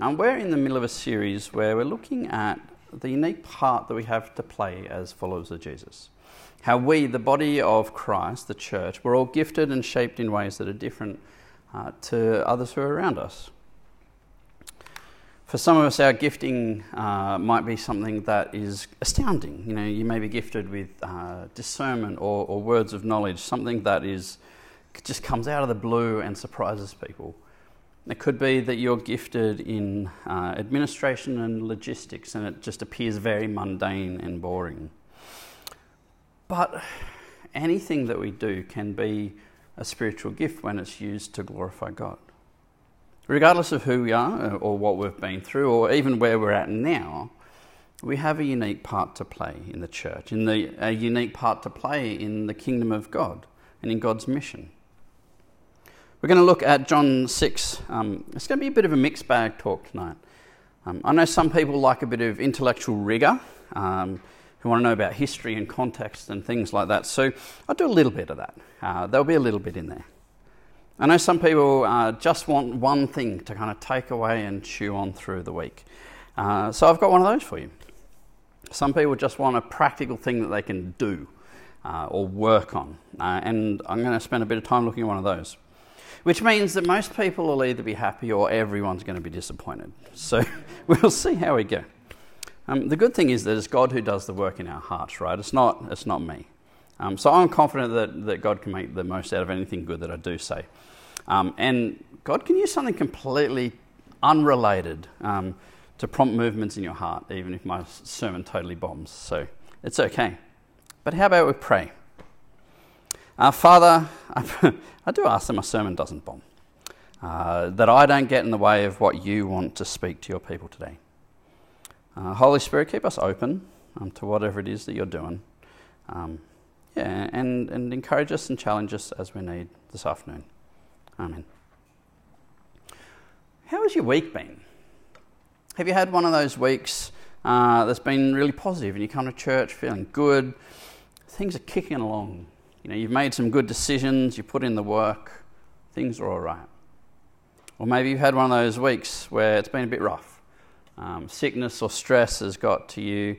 Um, we're in the middle of a series where we're looking at the unique part that we have to play as followers of Jesus. How we, the body of Christ, the church, we're all gifted and shaped in ways that are different uh, to others who are around us. For some of us, our gifting uh, might be something that is astounding. You know, you may be gifted with uh, discernment or, or words of knowledge, something that is just comes out of the blue and surprises people. It could be that you're gifted in uh, administration and logistics and it just appears very mundane and boring. But anything that we do can be a spiritual gift when it's used to glorify God. Regardless of who we are or what we've been through or even where we're at now, we have a unique part to play in the church, in the, a unique part to play in the kingdom of God and in God's mission. We're going to look at John 6. Um, it's going to be a bit of a mixed bag talk tonight. Um, I know some people like a bit of intellectual rigour, um, who want to know about history and context and things like that. So I'll do a little bit of that. Uh, there'll be a little bit in there. I know some people uh, just want one thing to kind of take away and chew on through the week. Uh, so I've got one of those for you. Some people just want a practical thing that they can do uh, or work on. Uh, and I'm going to spend a bit of time looking at one of those which means that most people will either be happy or everyone's going to be disappointed. So we'll see how we go. Um, the good thing is that it's God who does the work in our hearts, right? It's not, it's not me. Um, so I'm confident that, that God can make the most out of anything good that I do say. Um, and God can use something completely unrelated um, to prompt movements in your heart, even if my sermon totally bombs. So it's okay. But how about we pray? Uh, Father, I do ask that my sermon doesn't bomb, uh, that I don't get in the way of what you want to speak to your people today. Uh, Holy Spirit, keep us open um, to whatever it is that you're doing. Um, yeah, and, and encourage us and challenge us as we need this afternoon. Amen. How has your week been? Have you had one of those weeks uh, that's been really positive and you come to church feeling good? Things are kicking along you know, you've made some good decisions, you put in the work, things are all right. Or maybe you've had one of those weeks where it's been a bit rough. Um, sickness or stress has got to you.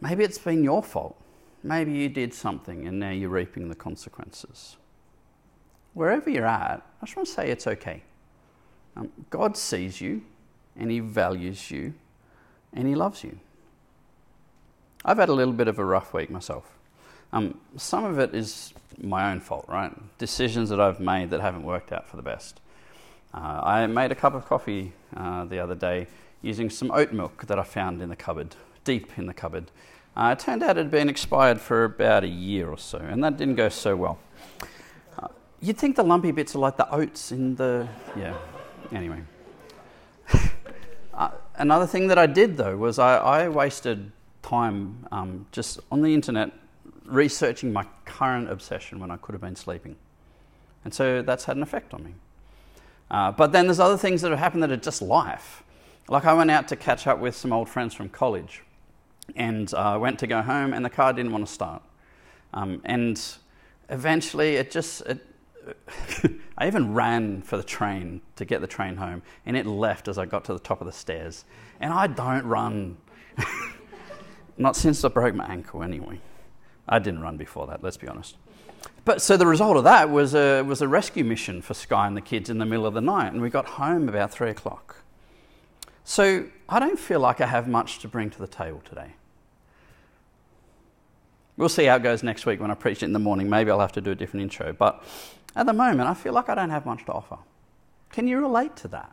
Maybe it's been your fault. Maybe you did something and now you're reaping the consequences. Wherever you're at, I just want to say it's okay. Um, God sees you and He values you and He loves you. I've had a little bit of a rough week myself. Um, some of it is my own fault, right? Decisions that I've made that haven't worked out for the best. Uh, I made a cup of coffee uh, the other day using some oat milk that I found in the cupboard, deep in the cupboard. Uh, it turned out it had been expired for about a year or so, and that didn't go so well. Uh, you'd think the lumpy bits are like the oats in the. Yeah, anyway. Uh, another thing that I did though was I, I wasted time um, just on the internet researching my current obsession when I could have been sleeping. And so that's had an effect on me. Uh, but then there's other things that have happened that are just life. Like I went out to catch up with some old friends from college and I uh, went to go home and the car didn't want to start. Um, and eventually it just, it, I even ran for the train to get the train home and it left as I got to the top of the stairs. And I don't run. Not since I broke my ankle, anyway. I didn't run before that, let's be honest. But so the result of that was a, was a rescue mission for Sky and the kids in the middle of the night, and we got home about three o'clock. So I don't feel like I have much to bring to the table today. We'll see how it goes next week when I preach it in the morning. Maybe I'll have to do a different intro. But at the moment, I feel like I don't have much to offer. Can you relate to that?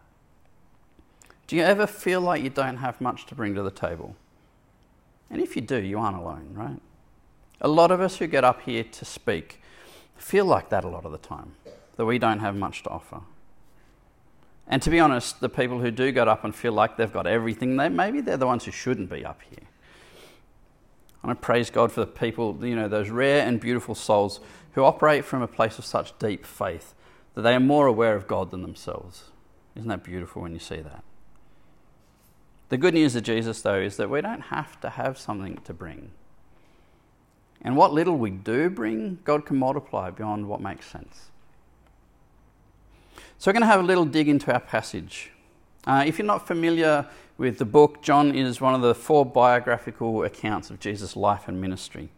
Do you ever feel like you don't have much to bring to the table? And if you do, you aren't alone, right? A lot of us who get up here to speak feel like that a lot of the time, that we don't have much to offer. And to be honest, the people who do get up and feel like they've got everything, they, maybe they're the ones who shouldn't be up here. And I praise God for the people, you know, those rare and beautiful souls who operate from a place of such deep faith that they are more aware of God than themselves. Isn't that beautiful when you see that? The good news of Jesus, though, is that we don't have to have something to bring. And what little we do bring, God can multiply beyond what makes sense. So we're going to have a little dig into our passage. Uh, if you're not familiar with the book, John is one of the four biographical accounts of Jesus' life and ministry.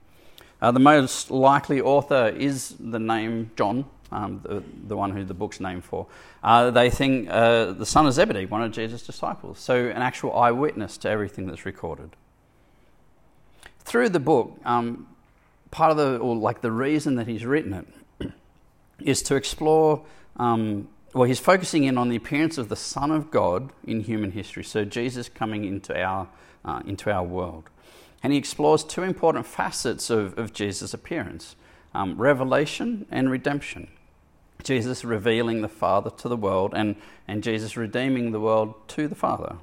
Uh, the most likely author is the name John, um, the, the one who the book's named for. Uh, they think uh, the son of Zebedee, one of Jesus' disciples, so an actual eyewitness to everything that's recorded. Through the book, um, part of the, or like the reason that he's written it, is to explore. Um, well, he's focusing in on the appearance of the Son of God in human history. So Jesus coming into our uh, into our world, and he explores two important facets of, of Jesus' appearance: um, revelation and redemption. Jesus revealing the Father to the world and, and Jesus redeeming the world to the Father.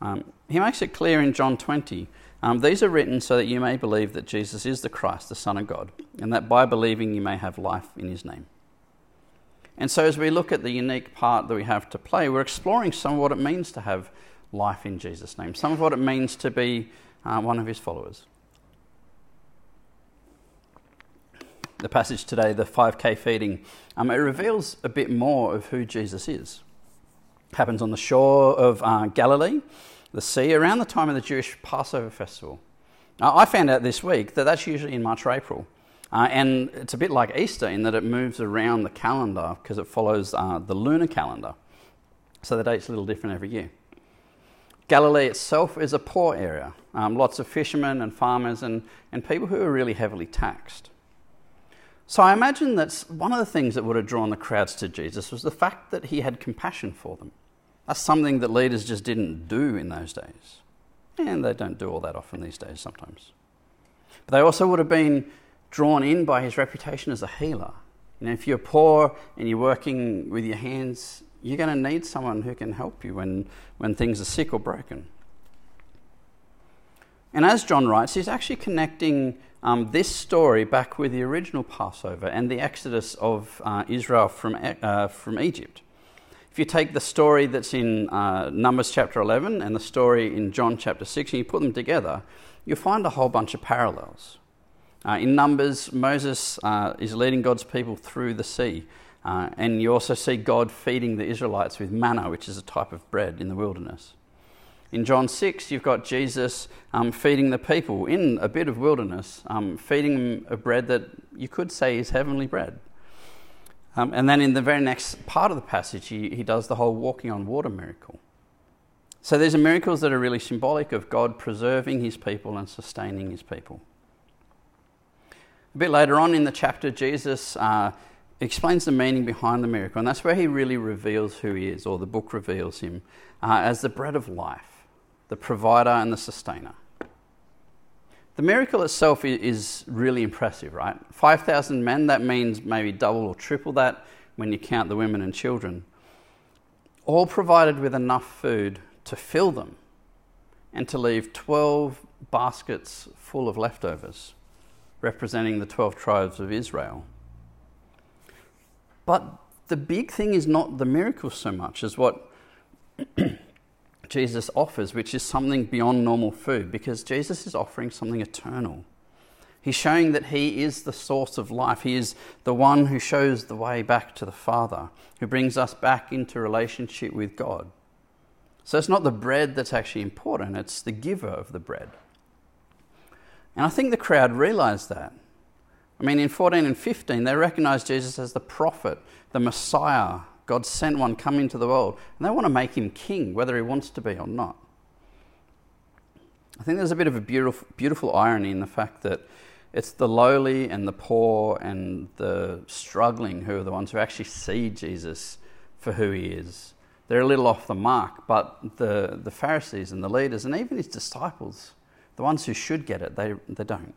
Um, he makes it clear in John 20 um, these are written so that you may believe that Jesus is the Christ, the Son of God, and that by believing you may have life in his name. And so, as we look at the unique part that we have to play, we're exploring some of what it means to have life in Jesus' name, some of what it means to be uh, one of his followers. the passage today, the 5K feeding, um, it reveals a bit more of who Jesus is. It happens on the shore of uh, Galilee, the sea, around the time of the Jewish Passover festival. Uh, I found out this week that that's usually in March or April. Uh, and it's a bit like Easter in that it moves around the calendar because it follows uh, the lunar calendar. So the date's a little different every year. Galilee itself is a poor area, um, lots of fishermen and farmers and, and people who are really heavily taxed. So I imagine that one of the things that would have drawn the crowds to Jesus was the fact that he had compassion for them. That's something that leaders just didn't do in those days. And they don't do all that often these days sometimes. But they also would have been drawn in by his reputation as a healer. You know, if you're poor and you're working with your hands, you're going to need someone who can help you when, when things are sick or broken. And as John writes, he's actually connecting um, this story back with the original Passover and the exodus of uh, Israel from, uh, from Egypt. If you take the story that's in uh, Numbers chapter 11 and the story in John chapter 6 and you put them together, you'll find a whole bunch of parallels. Uh, in Numbers, Moses uh, is leading God's people through the sea. Uh, and you also see God feeding the Israelites with manna, which is a type of bread in the wilderness. In John 6, you've got Jesus um, feeding the people in a bit of wilderness, um, feeding them a bread that you could say is heavenly bread. Um, and then in the very next part of the passage, he, he does the whole walking on water miracle. So these are miracles that are really symbolic of God preserving his people and sustaining his people. A bit later on in the chapter, Jesus uh, explains the meaning behind the miracle, and that's where he really reveals who he is, or the book reveals him, uh, as the bread of life the provider and the sustainer. The miracle itself is really impressive, right? 5,000 men, that means maybe double or triple that when you count the women and children. All provided with enough food to fill them and to leave 12 baskets full of leftovers, representing the 12 tribes of Israel. But the big thing is not the miracle so much as what Jesus offers, which is something beyond normal food, because Jesus is offering something eternal. He's showing that He is the source of life. He is the one who shows the way back to the Father, who brings us back into relationship with God. So it's not the bread that's actually important, it's the giver of the bread. And I think the crowd realized that. I mean, in 14 and 15, they recognized Jesus as the prophet, the Messiah, God sent one come into the world, and they want to make him king, whether he wants to be or not. I think there's a bit of a beautiful, beautiful irony in the fact that it's the lowly and the poor and the struggling who are the ones who actually see Jesus for who he is. They're a little off the mark, but the, the Pharisees and the leaders and even his disciples, the ones who should get it, they, they don't.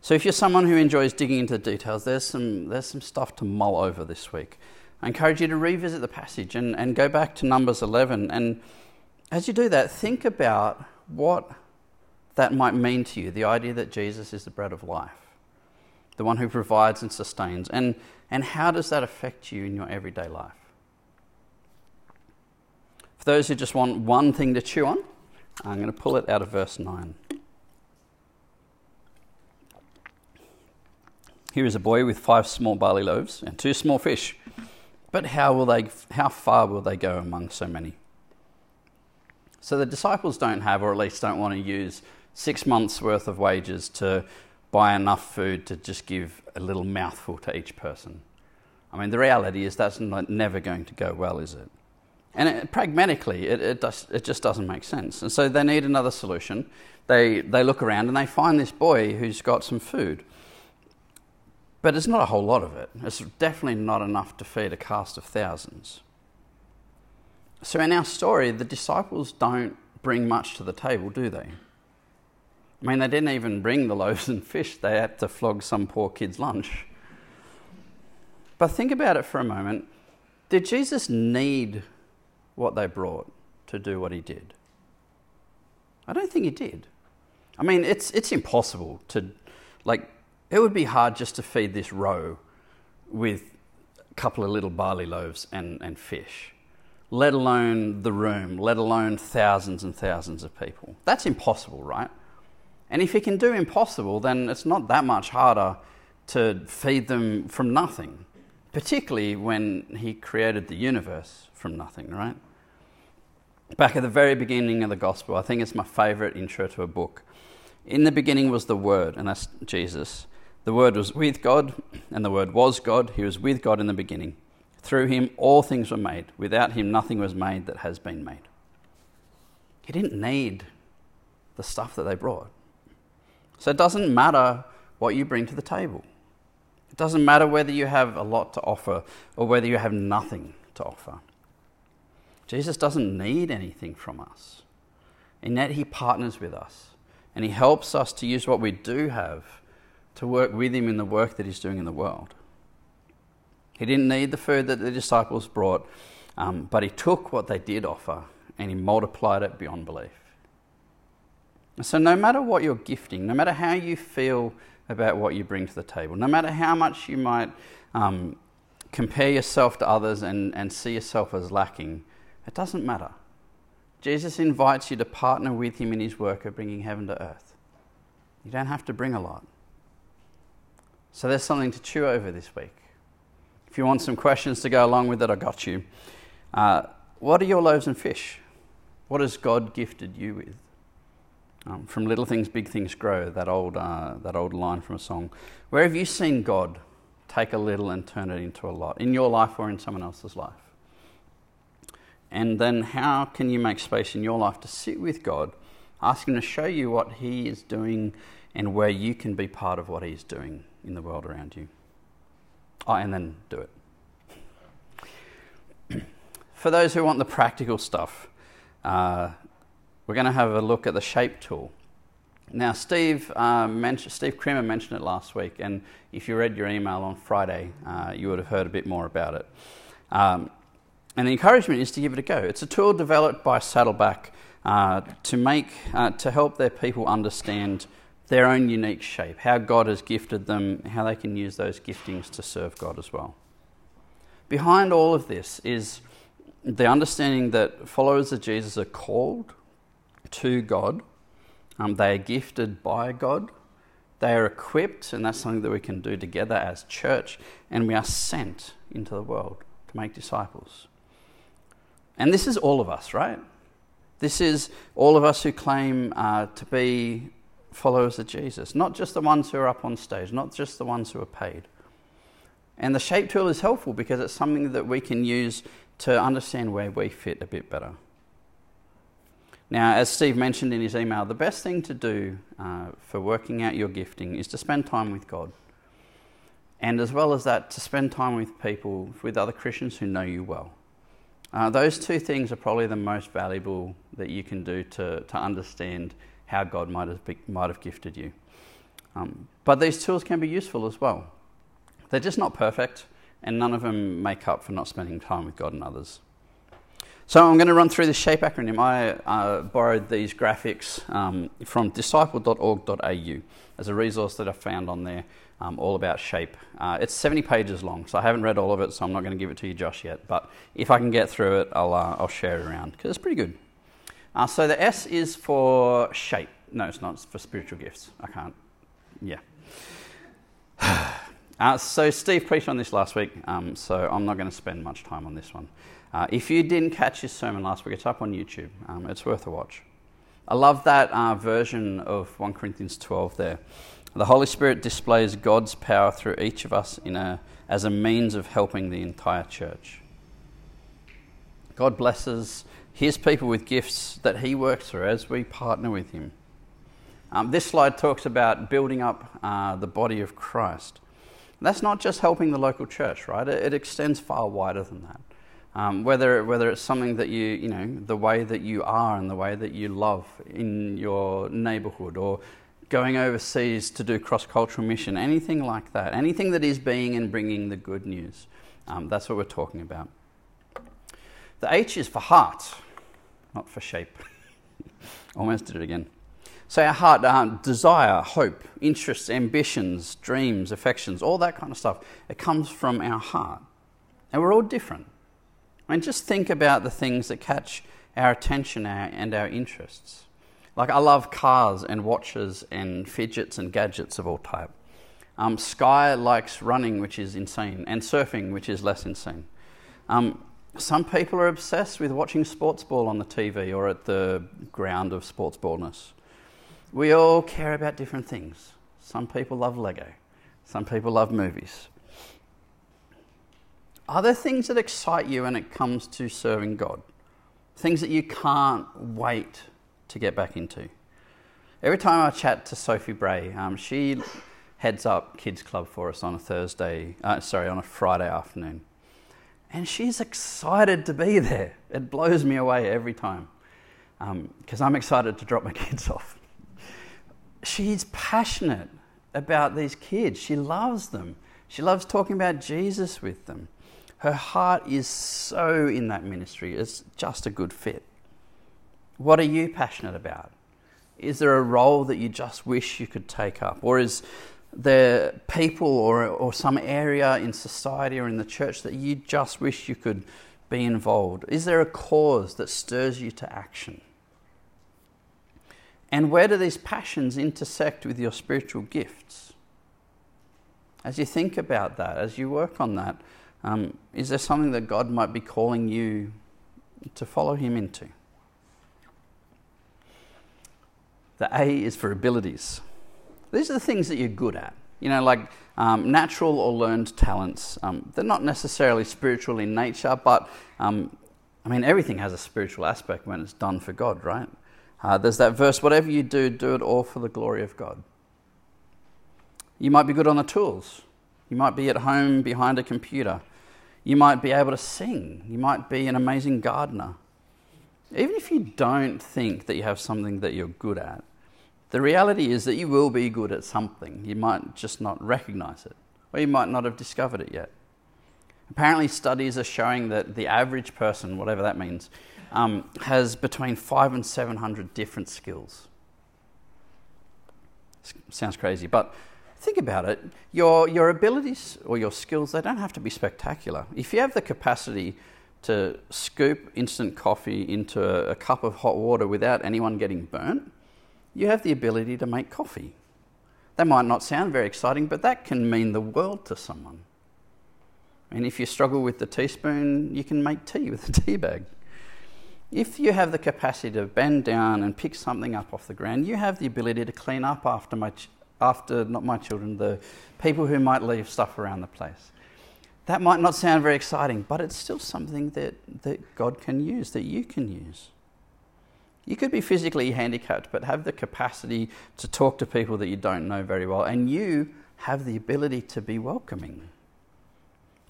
So if you're someone who enjoys digging into the details, there's some, there's some stuff to mull over this week. I encourage you to revisit the passage and, and go back to Numbers 11. And as you do that, think about what that might mean to you the idea that Jesus is the bread of life, the one who provides and sustains. And, and how does that affect you in your everyday life? For those who just want one thing to chew on, I'm going to pull it out of verse 9. Here is a boy with five small barley loaves and two small fish. But how, will they, how far will they go among so many? So the disciples don't have, or at least don't want to use, six months' worth of wages to buy enough food to just give a little mouthful to each person. I mean, the reality is that's not, never going to go well, is it? And it, pragmatically, it, it, does, it just doesn't make sense. And so they need another solution. They, they look around and they find this boy who's got some food. But it's not a whole lot of it. It's definitely not enough to feed a cast of thousands. So in our story, the disciples don't bring much to the table, do they? I mean, they didn't even bring the loaves and fish, they had to flog some poor kid's lunch. But think about it for a moment. Did Jesus need what they brought to do what he did? I don't think he did. I mean, it's, it's impossible to, like, it would be hard just to feed this row with a couple of little barley loaves and, and fish, let alone the room, let alone thousands and thousands of people. That's impossible, right? And if he can do impossible, then it's not that much harder to feed them from nothing, particularly when he created the universe from nothing, right? Back at the very beginning of the gospel, I think it's my favorite intro to a book. In the beginning was the Word, and that's Jesus. The Word was with God, and the Word was God. He was with God in the beginning. Through him, all things were made. Without him, nothing was made that has been made. He didn't need the stuff that they brought. So it doesn't matter what you bring to the table. It doesn't matter whether you have a lot to offer or whether you have nothing to offer. Jesus doesn't need anything from us. And yet he partners with us and he helps us to use what we do have to work with him in the work that he's doing in the world. He didn't need the food that the disciples brought, um, but he took what they did offer and he multiplied it beyond belief. So, no matter what you're gifting, no matter how you feel about what you bring to the table, no matter how much you might um, compare yourself to others and, and see yourself as lacking, it doesn't matter. Jesus invites you to partner with him in his work of bringing heaven to earth. You don't have to bring a lot. So, there's something to chew over this week. If you want some questions to go along with it, I got you. Uh, what are your loaves and fish? What has God gifted you with? Um, from little things, big things grow. That old uh, that old line from a song. Where have you seen God take a little and turn it into a lot in your life or in someone else's life? And then how can you make space in your life to sit with God, ask Him to show you what He is doing and where you can be part of what He's doing in the world around you? Oh, and then do it. For those who want the practical stuff, uh, we're going to have a look at the shape tool. Now, Steve, uh, mentioned, Steve Creamer mentioned it last week, and if you read your email on Friday, uh, you would have heard a bit more about it. Um, and the encouragement is to give it a go. It's a tool developed by Saddleback uh, to make uh, to help their people understand their own unique shape, how God has gifted them, how they can use those giftings to serve God as well. Behind all of this is the understanding that followers of Jesus are called to God. Um, they are gifted by God. They are equipped, and that's something that we can do together as church, and we are sent into the world to make disciples. And this is all of us, right? This is all of us who claim uh, to be followers of Jesus, not just the ones who are up on stage, not just the ones who are paid. And the shape tool is helpful because it's something that we can use to understand where we fit a bit better. Now, as Steve mentioned in his email, the best thing to do uh, for working out your gifting is to spend time with God. And as well as that, to spend time with people, with other Christians who know you well. Uh, those two things are probably the most valuable that you can do to, to understand how God might have, might have gifted you. Um, but these tools can be useful as well. They're just not perfect, and none of them make up for not spending time with God and others. So I'm going to run through the SHAPE acronym. I uh, borrowed these graphics um, from disciple.org.au as a resource that I found on there, um, all about SHAPE. Uh, it's 70 pages long, so I haven't read all of it, so I'm not going to give it to you, Josh, yet. But if I can get through it, I'll, uh, I'll share it around because it's pretty good. Uh, so the S is for shape. No, it's not. It's for spiritual gifts. I can't. Yeah. Uh, so, Steve preached on this last week, um, so I'm not going to spend much time on this one. Uh, if you didn't catch his sermon last week, it's up on YouTube. Um, it's worth a watch. I love that uh, version of 1 Corinthians 12 there. The Holy Spirit displays God's power through each of us in a, as a means of helping the entire church. God blesses his people with gifts that he works through as we partner with him. Um, this slide talks about building up uh, the body of Christ. That's not just helping the local church, right? It, it extends far wider than that. Um, whether, whether it's something that you, you know, the way that you are and the way that you love in your neighborhood or going overseas to do cross cultural mission, anything like that, anything that is being and bringing the good news. Um, that's what we're talking about. The H is for heart, not for shape. Almost did it again. So, our heart, uh, desire, hope, interests, ambitions, dreams, affections, all that kind of stuff, it comes from our heart. And we're all different. I mean, just think about the things that catch our attention and our interests. Like, I love cars and watches and fidgets and gadgets of all type. Um, Sky likes running, which is insane, and surfing, which is less insane. Um, some people are obsessed with watching sports ball on the TV or at the ground of sports ballness. We all care about different things. Some people love Lego, some people love movies. Are there things that excite you when it comes to serving God? Things that you can't wait to get back into? Every time I chat to Sophie Bray, um, she heads up Kids Club for us on a Thursday, uh, sorry, on a Friday afternoon. And she's excited to be there. It blows me away every time because um, I'm excited to drop my kids off. She's passionate about these kids. She loves them. She loves talking about Jesus with them. Her heart is so in that ministry, it's just a good fit. What are you passionate about? Is there a role that you just wish you could take up? Or is there people or, or some area in society or in the church that you just wish you could be involved? Is there a cause that stirs you to action? And where do these passions intersect with your spiritual gifts? As you think about that, as you work on that, um, is there something that God might be calling you to follow Him into? The A is for abilities. These are the things that you're good at. You know, like um, natural or learned talents. Um, they're not necessarily spiritual in nature, but um, I mean, everything has a spiritual aspect when it's done for God, right? Uh, there's that verse whatever you do, do it all for the glory of God. You might be good on the tools, you might be at home behind a computer. You might be able to sing. You might be an amazing gardener. Even if you don't think that you have something that you're good at, the reality is that you will be good at something. You might just not recognize it, or you might not have discovered it yet. Apparently, studies are showing that the average person, whatever that means, um, has between five and 700 different skills. Sounds crazy, but think about it. Your, your abilities or your skills, they don't have to be spectacular. If you have the capacity to scoop instant coffee into a, a cup of hot water without anyone getting burnt, you have the ability to make coffee. That might not sound very exciting, but that can mean the world to someone. And if you struggle with the teaspoon, you can make tea with a tea bag. If you have the capacity to bend down and pick something up off the ground, you have the ability to clean up after my, after not my children, the people who might leave stuff around the place. That might not sound very exciting, but it's still something that, that God can use, that you can use. You could be physically handicapped, but have the capacity to talk to people that you don't know very well, and you have the ability to be welcoming.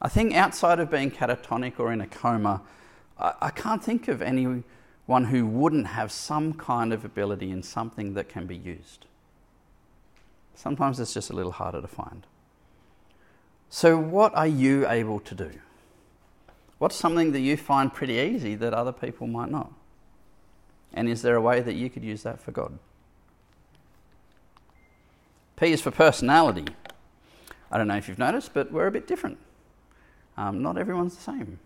I think outside of being catatonic or in a coma, I, I can't think of anyone who wouldn't have some kind of ability in something that can be used. Sometimes it's just a little harder to find. So, what are you able to do? What's something that you find pretty easy that other people might not? And is there a way that you could use that for God? P is for personality. I don't know if you've noticed, but we're a bit different. Um, not everyone's the same.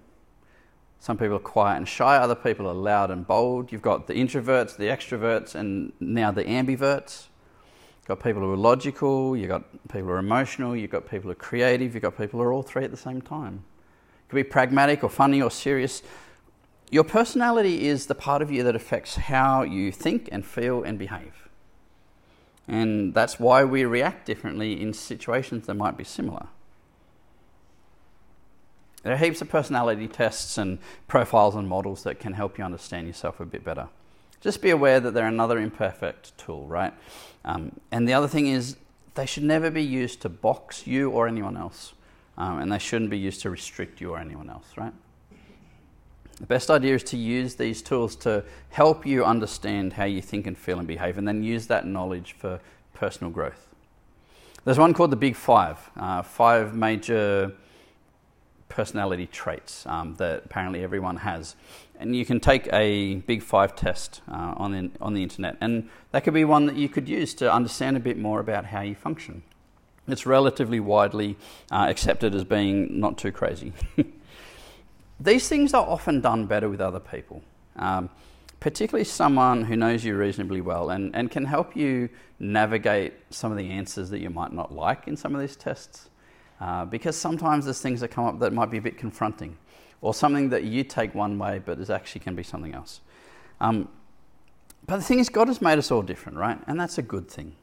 Some people are quiet and shy, other people are loud and bold. You've got the introverts, the extroverts, and now the ambiverts. got people who are logical, you've got people who are emotional, you've got people who are creative, you've got people who are all three at the same time. It could be pragmatic or funny or serious. Your personality is the part of you that affects how you think and feel and behave. And that's why we react differently in situations that might be similar. There are heaps of personality tests and profiles and models that can help you understand yourself a bit better. Just be aware that they're another imperfect tool, right? Um, and the other thing is, they should never be used to box you or anyone else. Um, and they shouldn't be used to restrict you or anyone else, right? The best idea is to use these tools to help you understand how you think and feel and behave, and then use that knowledge for personal growth. There's one called the Big Five, uh, five major personality traits um, that apparently everyone has. And you can take a Big Five test uh, on, the, on the internet, and that could be one that you could use to understand a bit more about how you function. It's relatively widely uh, accepted as being not too crazy. These things are often done better with other people, um, particularly someone who knows you reasonably well and, and can help you navigate some of the answers that you might not like in some of these tests. Uh, because sometimes there's things that come up that might be a bit confronting, or something that you take one way but is actually can be something else. Um, but the thing is, God has made us all different, right? And that's a good thing.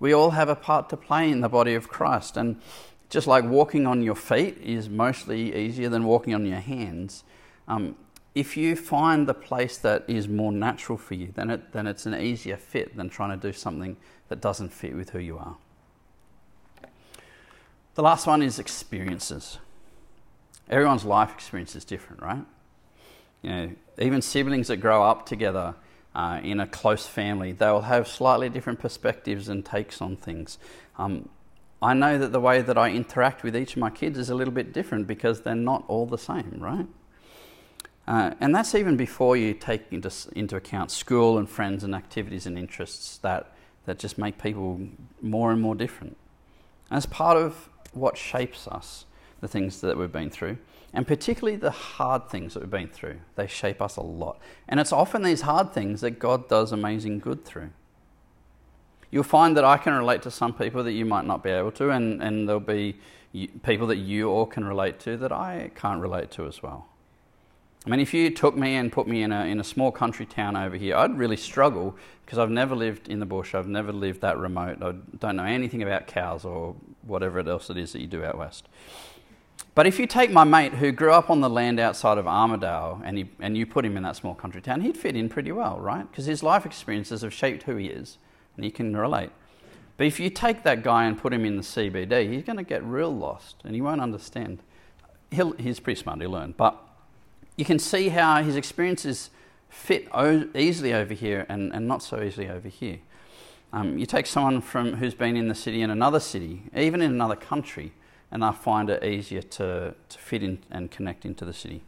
We all have a part to play in the body of Christ. And just like walking on your feet is mostly easier than walking on your hands, um, if you find the place that is more natural for you, then, it, then it's an easier fit than trying to do something that doesn't fit with who you are. The last one is experiences. Everyone's life experience is different, right? You know, even siblings that grow up together uh, in a close family, they'll have slightly different perspectives and takes on things. Um, I know that the way that I interact with each of my kids is a little bit different because they're not all the same, right? Uh, and that's even before you take into, into account school and friends and activities and interests that, that just make people more and more different. As part of what shapes us, the things that we've been through, and particularly the hard things that we've been through. They shape us a lot. And it's often these hard things that God does amazing good through. You'll find that I can relate to some people that you might not be able to, and, and there'll be people that you all can relate to that I can't relate to as well. I mean, if you took me and put me in a, in a small country town over here, I'd really struggle because I've never lived in the bush, I've never lived that remote, I don't know anything about cows or whatever else it is that you do out west. But if you take my mate who grew up on the land outside of Armidale and, he, and you put him in that small country town, he'd fit in pretty well, right? Because his life experiences have shaped who he is and he can relate. But if you take that guy and put him in the CBD, he's going to get real lost and he won't understand. He'll, he's pretty smart, he'll learn. But you can see how his experiences fit o- easily over here and, and not so easily over here. Um, you take someone from who's been in the city in another city, even in another country, and I find it easier to, to fit in and connect into the city.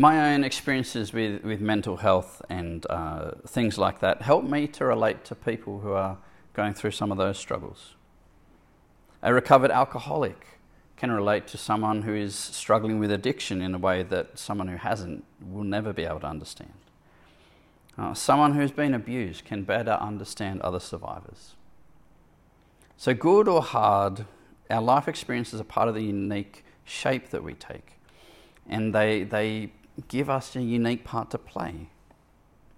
My own experiences with, with mental health and uh, things like that help me to relate to people who are going through some of those struggles. A recovered alcoholic can relate to someone who is struggling with addiction in a way that someone who hasn't will never be able to understand. Uh, someone who's been abused can better understand other survivors. So, good or hard, our life experiences are part of the unique shape that we take, and they, they give us a unique part to play.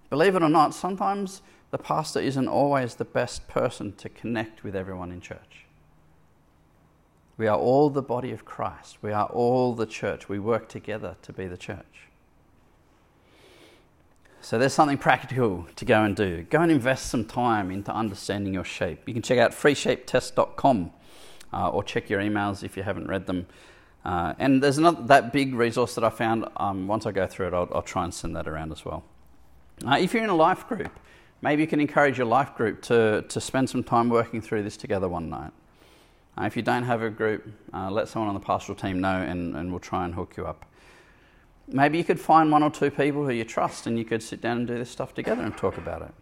Believe it or not, sometimes the pastor isn't always the best person to connect with everyone in church. We are all the body of Christ. We are all the church. We work together to be the church. So there's something practical to go and do. Go and invest some time into understanding your shape. You can check out freeshapetest.com uh, or check your emails if you haven't read them. Uh, and there's another that big resource that I found. Um, once I go through it, I'll, I'll, try and send that around as well. Uh, if you're in a life group, maybe you can encourage your life group to, to spend some time working through this together one night. Uh, if you don't have a group, uh, let someone on the pastoral team know and, and we'll try and hook you up. Maybe you could find one or two people who you trust and you could sit down and do this stuff together and talk about it.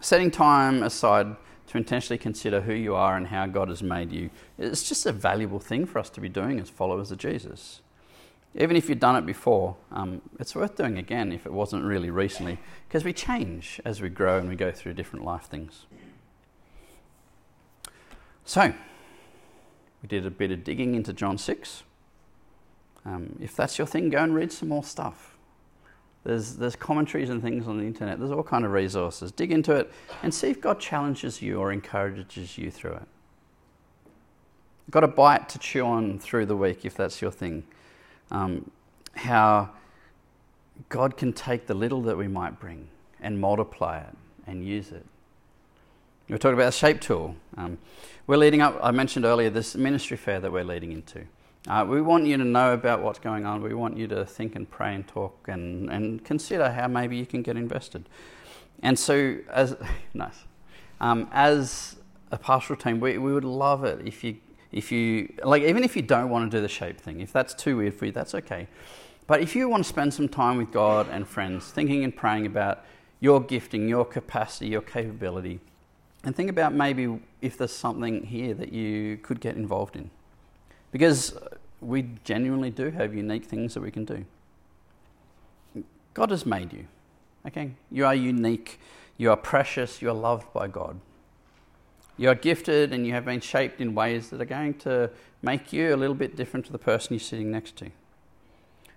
Setting time aside to intentionally consider who you are and how God has made you. It's just a valuable thing for us to be doing as followers of Jesus. Even if you've done it before, um, it's worth doing again if it wasn't really recently, because we change as we grow and we go through different life things. So, we did a bit of digging into John 6. Um, if that's your thing, go and read some more stuff. There's, there's commentaries and things on the internet. There's all kind of resources. Dig into it and see if God challenges you or encourages you through it. Got a bite to chew on through the week if that's your thing. Um, how God can take the little that we might bring and multiply it and use it. We are talking about a shape tool. Um, we're leading up, I mentioned earlier, this ministry fair that we're leading into. Uh, we want you to know about what's going on. We want you to think and pray and talk and, and consider how maybe you can get invested. And so, as nice, um, as a pastoral team, we, we would love it if you if you like even if you don't want to do the shape thing. If that's too weird for you, that's okay. But if you want to spend some time with God and friends, thinking and praying about your gifting, your capacity, your capability, and think about maybe if there's something here that you could get involved in. Because we genuinely do have unique things that we can do. God has made you. Okay? You are unique. You are precious. You are loved by God. You are gifted and you have been shaped in ways that are going to make you a little bit different to the person you're sitting next to.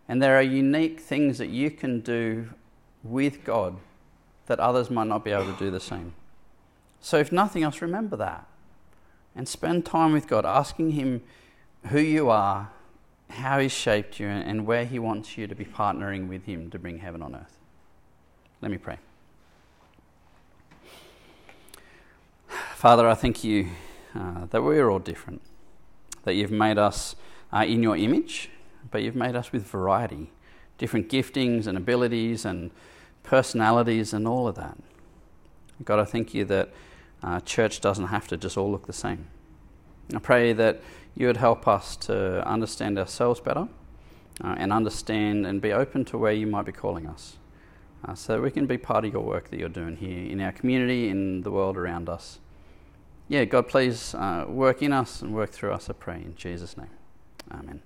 And there are unique things that you can do with God that others might not be able to do the same. So, if nothing else, remember that and spend time with God, asking Him who you are, how He's shaped you, and where He wants you to be partnering with Him to bring heaven on earth. Let me pray. Father, I thank you uh, that we are all different, that you've made us uh, in your image, but you've made us with variety, different giftings and abilities and personalities and all of that. God, I thank you that uh, church doesn't have to just all look the same. I pray that you would help us to understand ourselves better uh, and understand and be open to where you might be calling us uh, so that we can be part of your work that you're doing here in our community, in the world around us. Yeah, God, please uh, work in us and work through us, I pray, in Jesus' name. Amen.